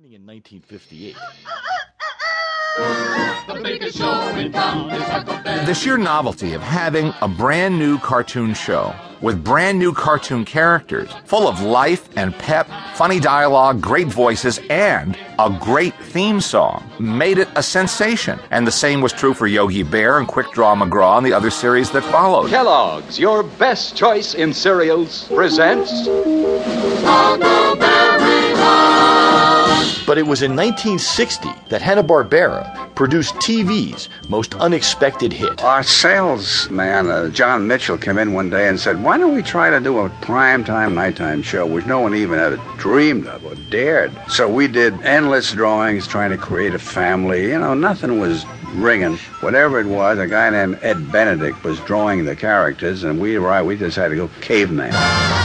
Beginning in 1958. The sheer novelty of having a brand new cartoon show with brand new cartoon characters, full of life and pep, funny dialogue, great voices, and a great theme song, made it a sensation. And the same was true for Yogi Bear and Quick Draw McGraw and the other series that followed. Kellogg's, your best choice in cereals, presents But it was in 1960 that Hanna-Barbera produced TV's most unexpected hit. Our salesman, uh, John Mitchell, came in one day and said, Why don't we try to do a primetime nighttime show, which no one even had dreamed of or dared? So we did endless drawings trying to create a family. You know, nothing was ringing. Whatever it was, a guy named Ed Benedict was drawing the characters, and we, right, we had to go caveman.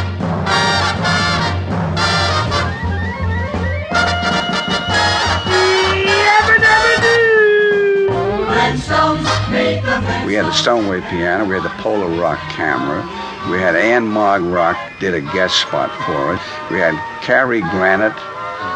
We had the Stoneway piano, we had the Polar Rock camera, we had Ann Mogg Rock did a guest spot for us. we had Cary Granite,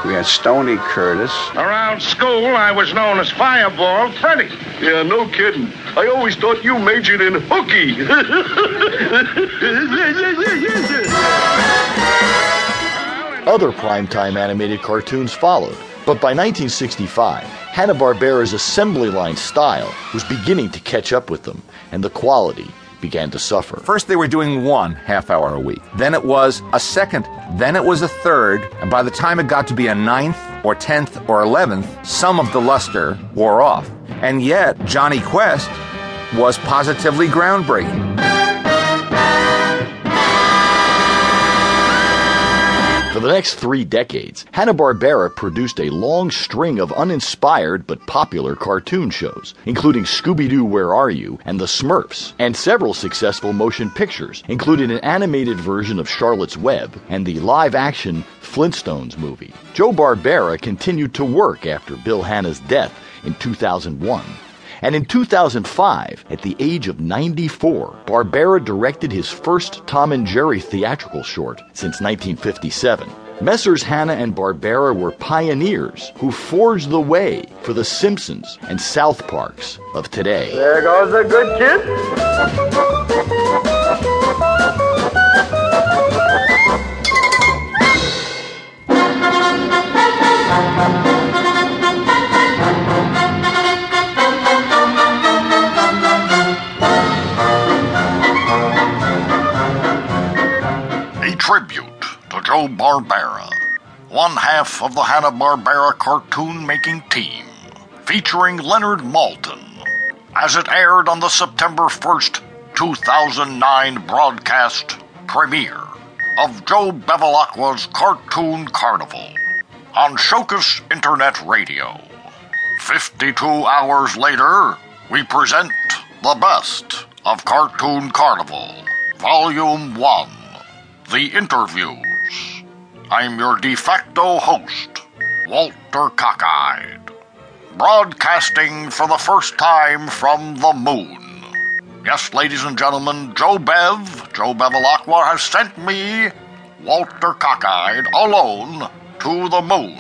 we had Stony Curtis. Around school, I was known as Fireball Freddy. Yeah, no kidding. I always thought you majored in hooky. Other primetime animated cartoons followed, but by 1965, Hanna-Barbera's assembly line style was beginning to catch up with them, and the quality began to suffer. First, they were doing one half hour a week. Then it was a second. Then it was a third. And by the time it got to be a ninth or tenth or eleventh, some of the luster wore off. And yet, Jonny Quest was positively groundbreaking. For the next three decades, Hanna-Barbera produced a long string of uninspired but popular cartoon shows, including Scooby-Doo Where Are You and The Smurfs, and several successful motion pictures, including an animated version of Charlotte's Web and the live-action Flintstones movie. Joe Barbera continued to work after Bill Hanna's death in 2001. And in 2005, at the age of 94, Barbera directed his first Tom and Jerry theatrical short since 1957. Messrs. Hanna and Barbera were pioneers who forged the way for the Simpsons and South Parks of today. there goes a good kid. Tribute to Joe Barbera, one half of the Hanna-Barbera cartoon-making team, featuring Leonard Maltin, as it aired on the September 1st, 2009 broadcast premiere of Joe Bevilacqua's Cartoon Carnival on Shocus Internet Radio. 52 hours later, we present the best of Cartoon Carnival, Volume 1 The Interviews. I'm your de facto host, Walter Cockeyed, broadcasting for the first time from the moon. Yes, ladies and gentlemen, Joe Bev, Joe Bevilacqua has sent me, Walter Cockeyed, alone to the moon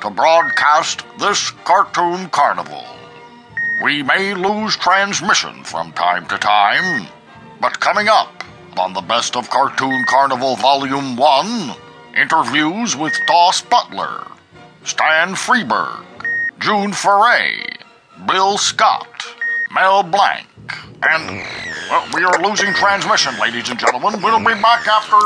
to broadcast this cartoon carnival. We may lose transmission from time to time, but coming up on the Best of Cartoon Carnival Volume 1, interviews with Daws Butler, Stan Freberg, June Foray, Bill Scott, Mel Blanc, and well, we are losing transmission, ladies and gentlemen. We'll be back after